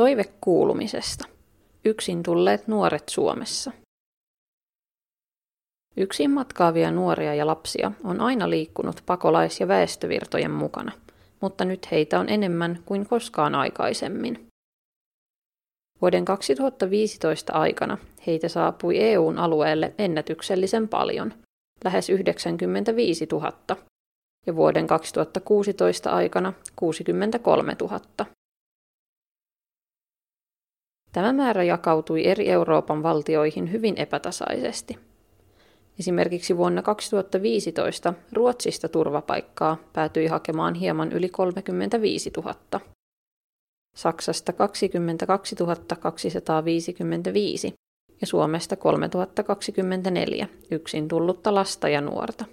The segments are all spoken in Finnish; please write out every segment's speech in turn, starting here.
Toive kuulumisesta. Yksin tulleet nuoret Suomessa. Yksin matkaavia nuoria ja lapsia on aina liikkunut pakolais- ja väestövirtojen mukana, mutta nyt heitä on enemmän kuin koskaan aikaisemmin. Vuoden 2015 aikana heitä saapui EUn alueelle ennätyksellisen paljon, lähes 95 000, ja vuoden 2016 aikana 63 000. Tämä määrä jakautui eri Euroopan valtioihin hyvin epätasaisesti. Esimerkiksi vuonna 2015 Ruotsista turvapaikkaa päätyi hakemaan hieman yli 35 000. Saksasta 22 255 ja Suomesta 3024 yksin tullutta lasta ja nuorta.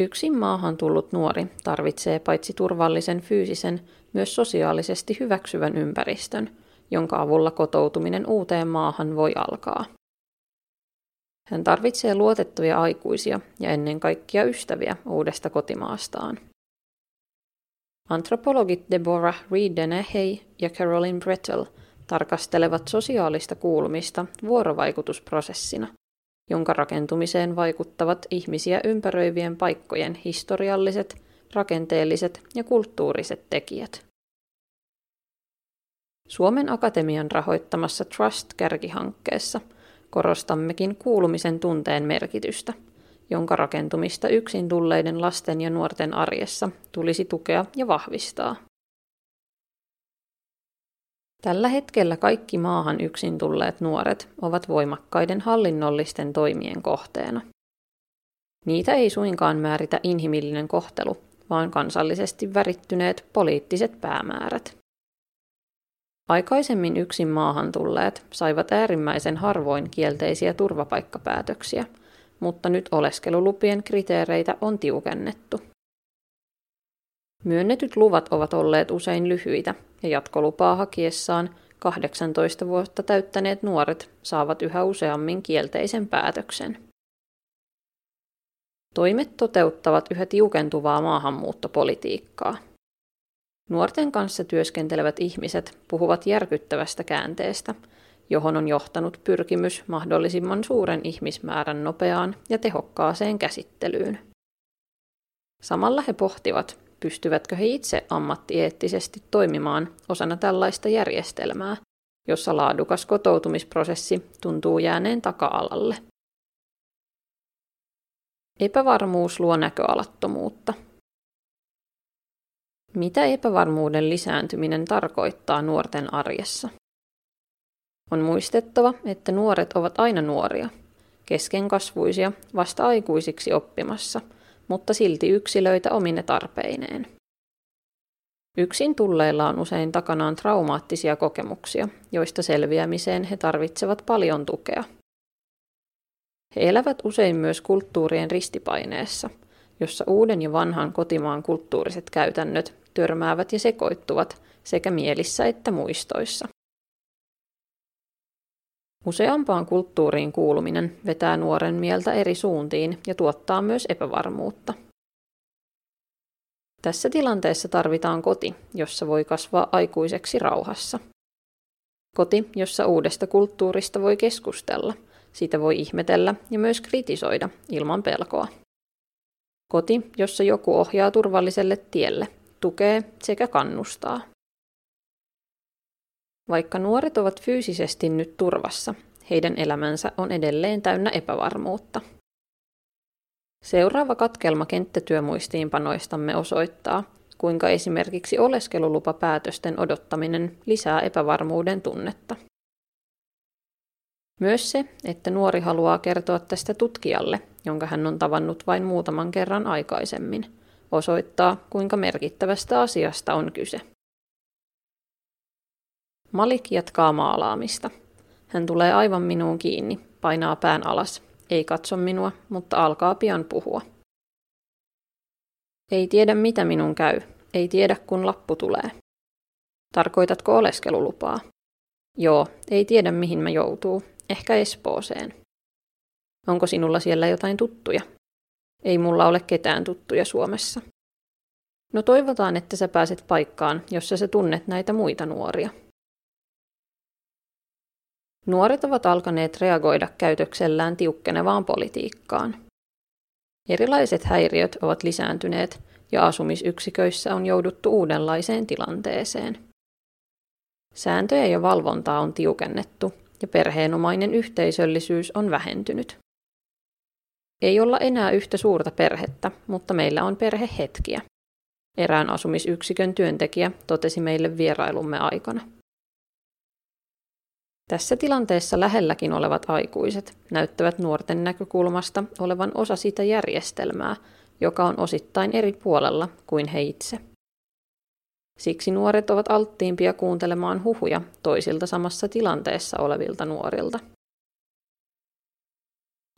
Yksin maahan tullut nuori tarvitsee paitsi turvallisen fyysisen, myös sosiaalisesti hyväksyvän ympäristön, jonka avulla kotoutuminen uuteen maahan voi alkaa. Hän tarvitsee luotettuja aikuisia ja ennen kaikkea ystäviä uudesta kotimaastaan. Antropologit Deborah Reed Denehey ja Caroline Brettel tarkastelevat sosiaalista kuulumista vuorovaikutusprosessina – jonka rakentumiseen vaikuttavat ihmisiä ympäröivien paikkojen historialliset, rakenteelliset ja kulttuuriset tekijät. Suomen Akatemian rahoittamassa Trust-kärkihankkeessa korostammekin kuulumisen tunteen merkitystä, jonka rakentumista yksin tulleiden lasten ja nuorten arjessa tulisi tukea ja vahvistaa. Tällä hetkellä kaikki maahan yksin tulleet nuoret ovat voimakkaiden hallinnollisten toimien kohteena. Niitä ei suinkaan määritä inhimillinen kohtelu, vaan kansallisesti värittyneet poliittiset päämäärät. Aikaisemmin yksin maahan tulleet saivat äärimmäisen harvoin kielteisiä turvapaikkapäätöksiä, mutta nyt oleskelulupien kriteereitä on tiukennettu. Myönnetyt luvat ovat olleet usein lyhyitä ja jatkolupaa hakiessaan 18 vuotta täyttäneet nuoret saavat yhä useammin kielteisen päätöksen. Toimet toteuttavat yhä tiukentuvaa maahanmuuttopolitiikkaa. Nuorten kanssa työskentelevät ihmiset puhuvat järkyttävästä käänteestä, johon on johtanut pyrkimys mahdollisimman suuren ihmismäärän nopeaan ja tehokkaaseen käsittelyyn. Samalla he pohtivat, pystyvätkö he itse ammattieettisesti toimimaan osana tällaista järjestelmää, jossa laadukas kotoutumisprosessi tuntuu jääneen taka-alalle. Epävarmuus luo näköalattomuutta. Mitä epävarmuuden lisääntyminen tarkoittaa nuorten arjessa? On muistettava, että nuoret ovat aina nuoria, keskenkasvuisia, vasta aikuisiksi oppimassa – mutta silti yksilöitä omine tarpeineen. Yksin tulleilla on usein takanaan traumaattisia kokemuksia, joista selviämiseen he tarvitsevat paljon tukea. He elävät usein myös kulttuurien ristipaineessa, jossa uuden ja vanhan kotimaan kulttuuriset käytännöt törmäävät ja sekoittuvat sekä mielissä että muistoissa. Useampaan kulttuuriin kuuluminen vetää nuoren mieltä eri suuntiin ja tuottaa myös epävarmuutta. Tässä tilanteessa tarvitaan koti, jossa voi kasvaa aikuiseksi rauhassa. Koti, jossa uudesta kulttuurista voi keskustella, sitä voi ihmetellä ja myös kritisoida ilman pelkoa. Koti, jossa joku ohjaa turvalliselle tielle, tukee sekä kannustaa. Vaikka nuoret ovat fyysisesti nyt turvassa, heidän elämänsä on edelleen täynnä epävarmuutta. Seuraava katkelma kenttätyömuistiinpanoistamme osoittaa, kuinka esimerkiksi oleskelulupapäätösten odottaminen lisää epävarmuuden tunnetta. Myös se, että nuori haluaa kertoa tästä tutkijalle, jonka hän on tavannut vain muutaman kerran aikaisemmin, osoittaa, kuinka merkittävästä asiasta on kyse. Malik jatkaa maalaamista. Hän tulee aivan minuun kiinni, painaa pään alas. Ei katso minua, mutta alkaa pian puhua. Ei tiedä mitä minun käy. Ei tiedä kun lappu tulee. Tarkoitatko oleskelulupaa? Joo, ei tiedä mihin mä joutuu. Ehkä Espooseen. Onko sinulla siellä jotain tuttuja? Ei mulla ole ketään tuttuja Suomessa. No toivotaan, että sä pääset paikkaan, jossa sä tunnet näitä muita nuoria. Nuoret ovat alkaneet reagoida käytöksellään tiukkenevaan politiikkaan. Erilaiset häiriöt ovat lisääntyneet ja asumisyksiköissä on jouduttu uudenlaiseen tilanteeseen. Sääntöjä ja valvontaa on tiukennettu ja perheenomainen yhteisöllisyys on vähentynyt. Ei olla enää yhtä suurta perhettä, mutta meillä on perhehetkiä. Erään asumisyksikön työntekijä totesi meille vierailumme aikana. Tässä tilanteessa lähelläkin olevat aikuiset näyttävät nuorten näkökulmasta olevan osa sitä järjestelmää, joka on osittain eri puolella kuin he itse. Siksi nuoret ovat alttiimpia kuuntelemaan huhuja toisilta samassa tilanteessa olevilta nuorilta.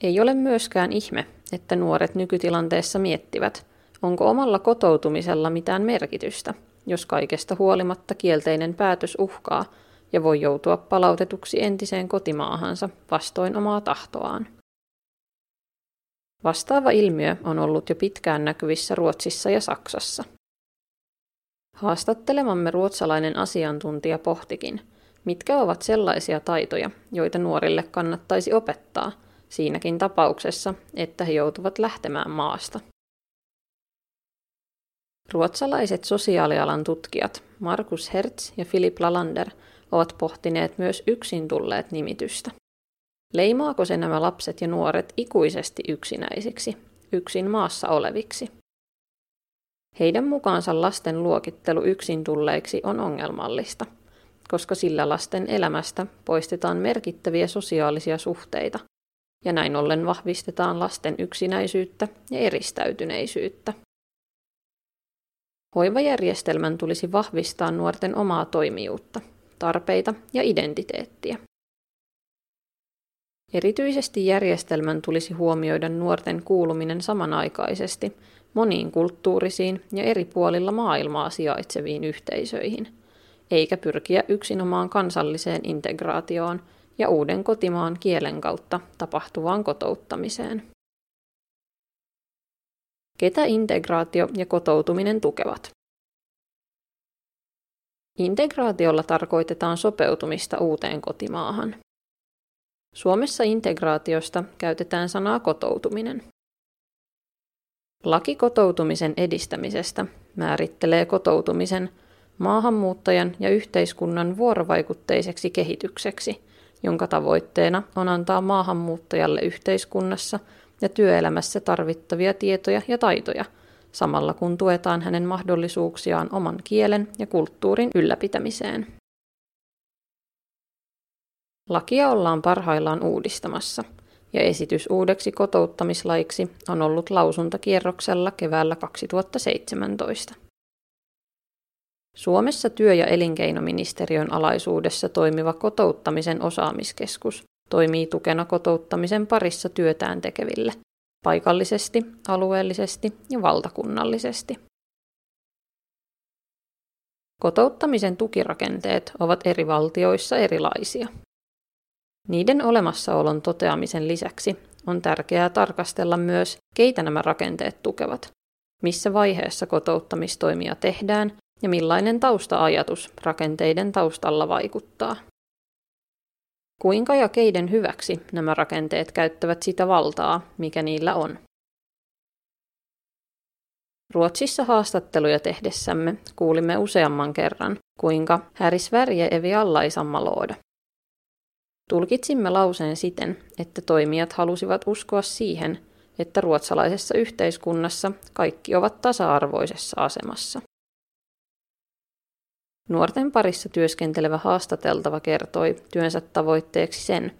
Ei ole myöskään ihme, että nuoret nykytilanteessa miettivät, onko omalla kotoutumisella mitään merkitystä, jos kaikesta huolimatta kielteinen päätös uhkaa ja voi joutua palautetuksi entiseen kotimaahansa vastoin omaa tahtoaan. Vastaava ilmiö on ollut jo pitkään näkyvissä Ruotsissa ja Saksassa. Haastattelemamme ruotsalainen asiantuntija pohtikin, mitkä ovat sellaisia taitoja, joita nuorille kannattaisi opettaa siinäkin tapauksessa, että he joutuvat lähtemään maasta. Ruotsalaiset sosiaalialan tutkijat Markus Hertz ja Philip Lalander ovat pohtineet myös yksin tulleet nimitystä. Leimaako se nämä lapset ja nuoret ikuisesti yksinäisiksi, yksin maassa oleviksi? Heidän mukaansa lasten luokittelu yksin tulleiksi on ongelmallista, koska sillä lasten elämästä poistetaan merkittäviä sosiaalisia suhteita, ja näin ollen vahvistetaan lasten yksinäisyyttä ja eristäytyneisyyttä. Hoivajärjestelmän tulisi vahvistaa nuorten omaa toimijuutta, tarpeita ja identiteettiä. Erityisesti järjestelmän tulisi huomioida nuorten kuuluminen samanaikaisesti moniin kulttuurisiin ja eri puolilla maailmaa sijaitseviin yhteisöihin, eikä pyrkiä yksinomaan kansalliseen integraatioon ja uuden kotimaan kielen kautta tapahtuvaan kotouttamiseen. Ketä integraatio ja kotoutuminen tukevat? Integraatiolla tarkoitetaan sopeutumista uuteen kotimaahan. Suomessa integraatiosta käytetään sanaa kotoutuminen. Laki kotoutumisen edistämisestä määrittelee kotoutumisen maahanmuuttajan ja yhteiskunnan vuorovaikutteiseksi kehitykseksi, jonka tavoitteena on antaa maahanmuuttajalle yhteiskunnassa ja työelämässä tarvittavia tietoja ja taitoja, samalla kun tuetaan hänen mahdollisuuksiaan oman kielen ja kulttuurin ylläpitämiseen. Lakia ollaan parhaillaan uudistamassa, ja esitys uudeksi kotouttamislaiksi on ollut lausuntakierroksella keväällä 2017. Suomessa työ- ja elinkeinoministeriön alaisuudessa toimiva kotouttamisen osaamiskeskus toimii tukena kotouttamisen parissa työtään tekeville, paikallisesti, alueellisesti ja valtakunnallisesti. Kotouttamisen tukirakenteet ovat eri valtioissa erilaisia. Niiden olemassaolon toteamisen lisäksi on tärkeää tarkastella myös, keitä nämä rakenteet tukevat, missä vaiheessa kotouttamistoimia tehdään ja millainen taustaajatus rakenteiden taustalla vaikuttaa. Kuinka ja keiden hyväksi nämä rakenteet käyttävät sitä valtaa, mikä niillä on. Ruotsissa haastatteluja tehdessämme kuulimme useamman kerran, kuinka Häri Sverige evi alla i samma. Tulkitsimme lauseen siten, että toimijat halusivat uskoa siihen, että ruotsalaisessa yhteiskunnassa kaikki ovat tasa-arvoisessa asemassa. Nuorten parissa työskentelevä haastateltava kertoi työnsä tavoitteeksi sen,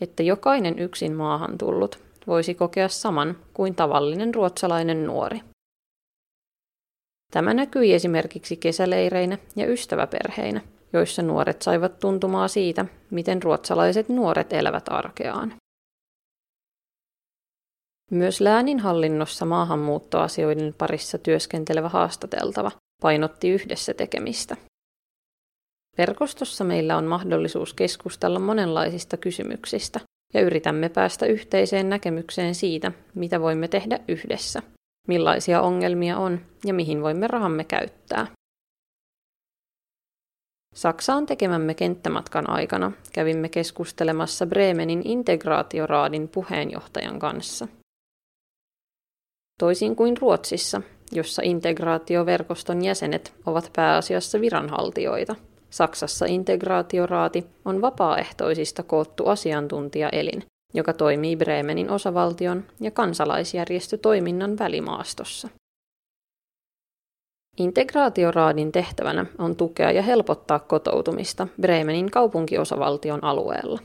että jokainen yksin maahan tullut voisi kokea saman kuin tavallinen ruotsalainen nuori. Tämä näkyi esimerkiksi kesäleireinä ja ystäväperheinä, joissa nuoret saivat tuntumaa siitä, miten ruotsalaiset nuoret elävät arkeaan. Myös lääninhallinnossa maahanmuuttoasioiden parissa työskentelevä haastateltava painotti yhdessä tekemistä. Verkostossa meillä on mahdollisuus keskustella monenlaisista kysymyksistä ja yritämme päästä yhteiseen näkemykseen siitä, mitä voimme tehdä yhdessä, millaisia ongelmia on ja mihin voimme rahamme käyttää. Saksaan tekemämme kenttämatkan aikana kävimme keskustelemassa Bremenin integraatioraadin puheenjohtajan kanssa. Toisin kuin Ruotsissa, jossa integraatioverkoston jäsenet ovat pääasiassa viranhaltijoita, Saksassa integraatioraati on vapaaehtoisista koottu asiantuntijaelin, joka toimii Bremenin osavaltion ja kansalaisjärjestötoiminnan välimaastossa. Integraatioraadin tehtävänä on tukea ja helpottaa kotoutumista Bremenin kaupunkiosavaltion alueella.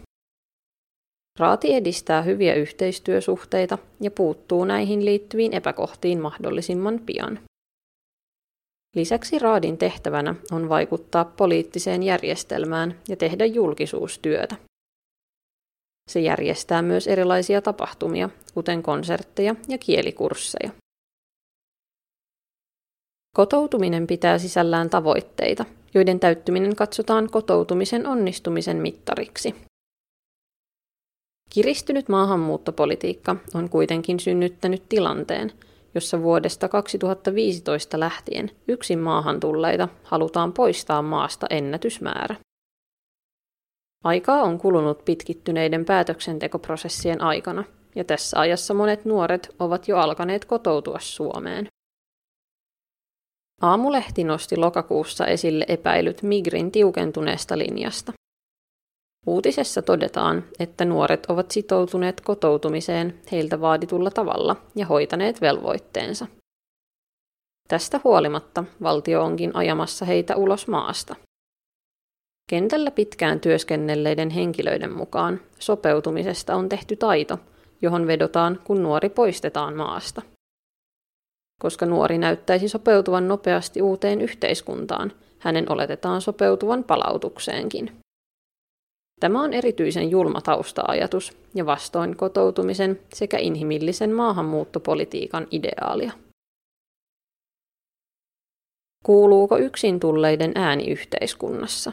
Raati edistää hyviä yhteistyösuhteita ja puuttuu näihin liittyviin epäkohtiin mahdollisimman pian. Lisäksi raadin tehtävänä on vaikuttaa poliittiseen järjestelmään ja tehdä julkisuustyötä. Se järjestää myös erilaisia tapahtumia, kuten konsertteja ja kielikursseja. Kotoutuminen pitää sisällään tavoitteita, joiden täyttyminen katsotaan kotoutumisen onnistumisen mittariksi. Kiristynyt maahanmuuttopolitiikka on kuitenkin synnyttänyt tilanteen, jossa vuodesta 2015 lähtien yksin maahan tulleita halutaan poistaa maasta ennätysmäärä. Aikaa on kulunut pitkittyneiden päätöksentekoprosessien aikana, ja tässä ajassa monet nuoret ovat jo alkaneet kotoutua Suomeen. Aamulehti nosti lokakuussa esille epäilyt Migrin tiukentuneesta linjasta. Uutisessa todetaan, että nuoret ovat sitoutuneet kotoutumiseen heiltä vaaditulla tavalla ja hoitaneet velvoitteensa. Tästä huolimatta valtio onkin ajamassa heitä ulos maasta. Kentällä pitkään työskennelleiden henkilöiden mukaan sopeutumisesta on tehty taito, johon vedotaan, kun nuori poistetaan maasta. Koska nuori näyttäisi sopeutuvan nopeasti uuteen yhteiskuntaan, hänen oletetaan sopeutuvan palautukseenkin. Tämä on erityisen julma tausta-ajatus ja vastoin kotoutumisen sekä inhimillisen maahanmuuttopolitiikan ideaalia. Kuuluuko yksin tulleiden ääni yhteiskunnassa?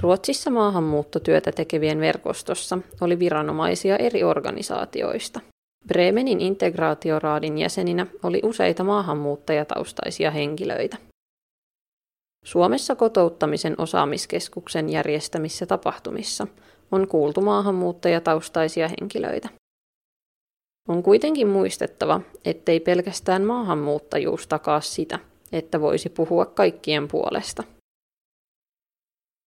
Ruotsissa maahanmuuttotyötä tekevien verkostossa oli viranomaisia eri organisaatioista. Bremenin integraatioraadin jäseninä oli useita maahanmuuttajataustaisia henkilöitä. Suomessa kotouttamisen osaamiskeskuksen järjestämissä tapahtumissa on kuultu maahanmuuttajataustaisia henkilöitä. On kuitenkin muistettava, ettei pelkästään maahanmuuttajuus takaa sitä, että voisi puhua kaikkien puolesta.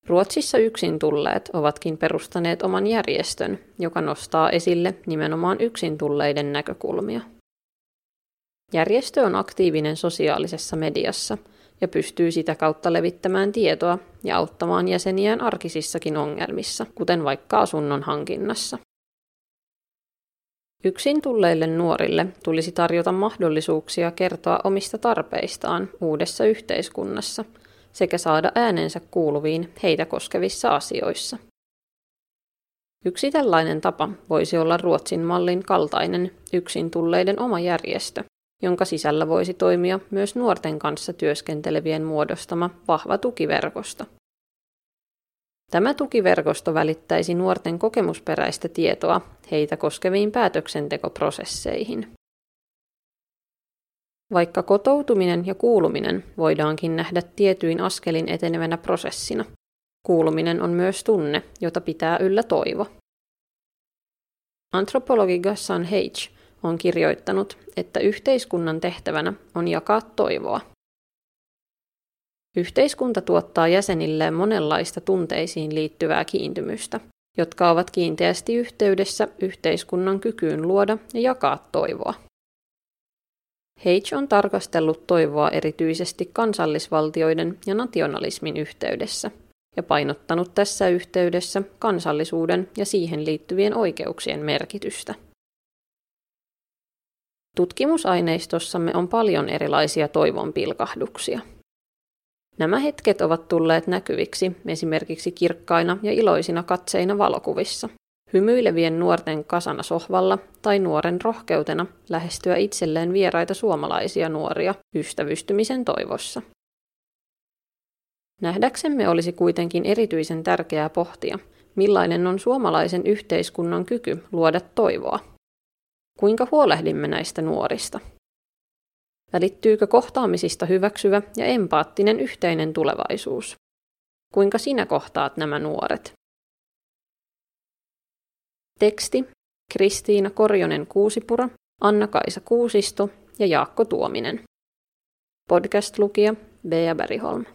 Ruotsissa yksin tulleet ovatkin perustaneet oman järjestön, joka nostaa esille nimenomaan yksin tulleiden näkökulmia. Järjestö on aktiivinen sosiaalisessa mediassa – ja pystyy sitä kautta levittämään tietoa ja auttamaan jäseniään arkisissakin ongelmissa, kuten vaikka asunnon hankinnassa. Yksin tulleille nuorille tulisi tarjota mahdollisuuksia kertoa omista tarpeistaan uudessa yhteiskunnassa sekä saada äänensä kuuluviin heitä koskevissa asioissa. Yksi tällainen tapa voisi olla Ruotsin mallin kaltainen yksin tulleiden oma järjestö, jonka sisällä voisi toimia myös nuorten kanssa työskentelevien muodostama vahva tukiverkosto. Tämä tukiverkosto välittäisi nuorten kokemusperäistä tietoa heitä koskeviin päätöksentekoprosesseihin. Vaikka kotoutuminen ja kuuluminen voidaankin nähdä tietyin askelin etenevänä prosessina, kuuluminen on myös tunne, jota pitää yllä toivo. Antropologi Gassan H on kirjoittanut, että yhteiskunnan tehtävänä on jakaa toivoa. Yhteiskunta tuottaa jäsenilleen monenlaista tunteisiin liittyvää kiintymystä, jotka ovat kiinteästi yhteydessä yhteiskunnan kykyyn luoda ja jakaa toivoa. H on tarkastellut toivoa erityisesti kansallisvaltioiden ja nationalismin yhteydessä ja painottanut tässä yhteydessä kansallisuuden ja siihen liittyvien oikeuksien merkitystä. Tutkimusaineistossamme on paljon erilaisia toivon pilkahduksia. Nämä hetket ovat tulleet näkyviksi esimerkiksi kirkkaina ja iloisina katseina valokuvissa, hymyilevien nuorten kasana sohvalla tai nuoren rohkeutena lähestyä itselleen vieraita suomalaisia nuoria ystävystymisen toivossa. Nähdäksemme olisi kuitenkin erityisen tärkeää pohtia, millainen on suomalaisen yhteiskunnan kyky luoda toivoa. Kuinka huolehdimme näistä nuorista? Välittyykö kohtaamisista hyväksyvä ja empaattinen yhteinen tulevaisuus? Kuinka sinä kohtaat nämä nuoret? Teksti Kristiina Korjonen Kuusipura, Anna-Kaisa Kuusisto ja Jaakko Tuominen. Podcast-lukija Bea Beriholm.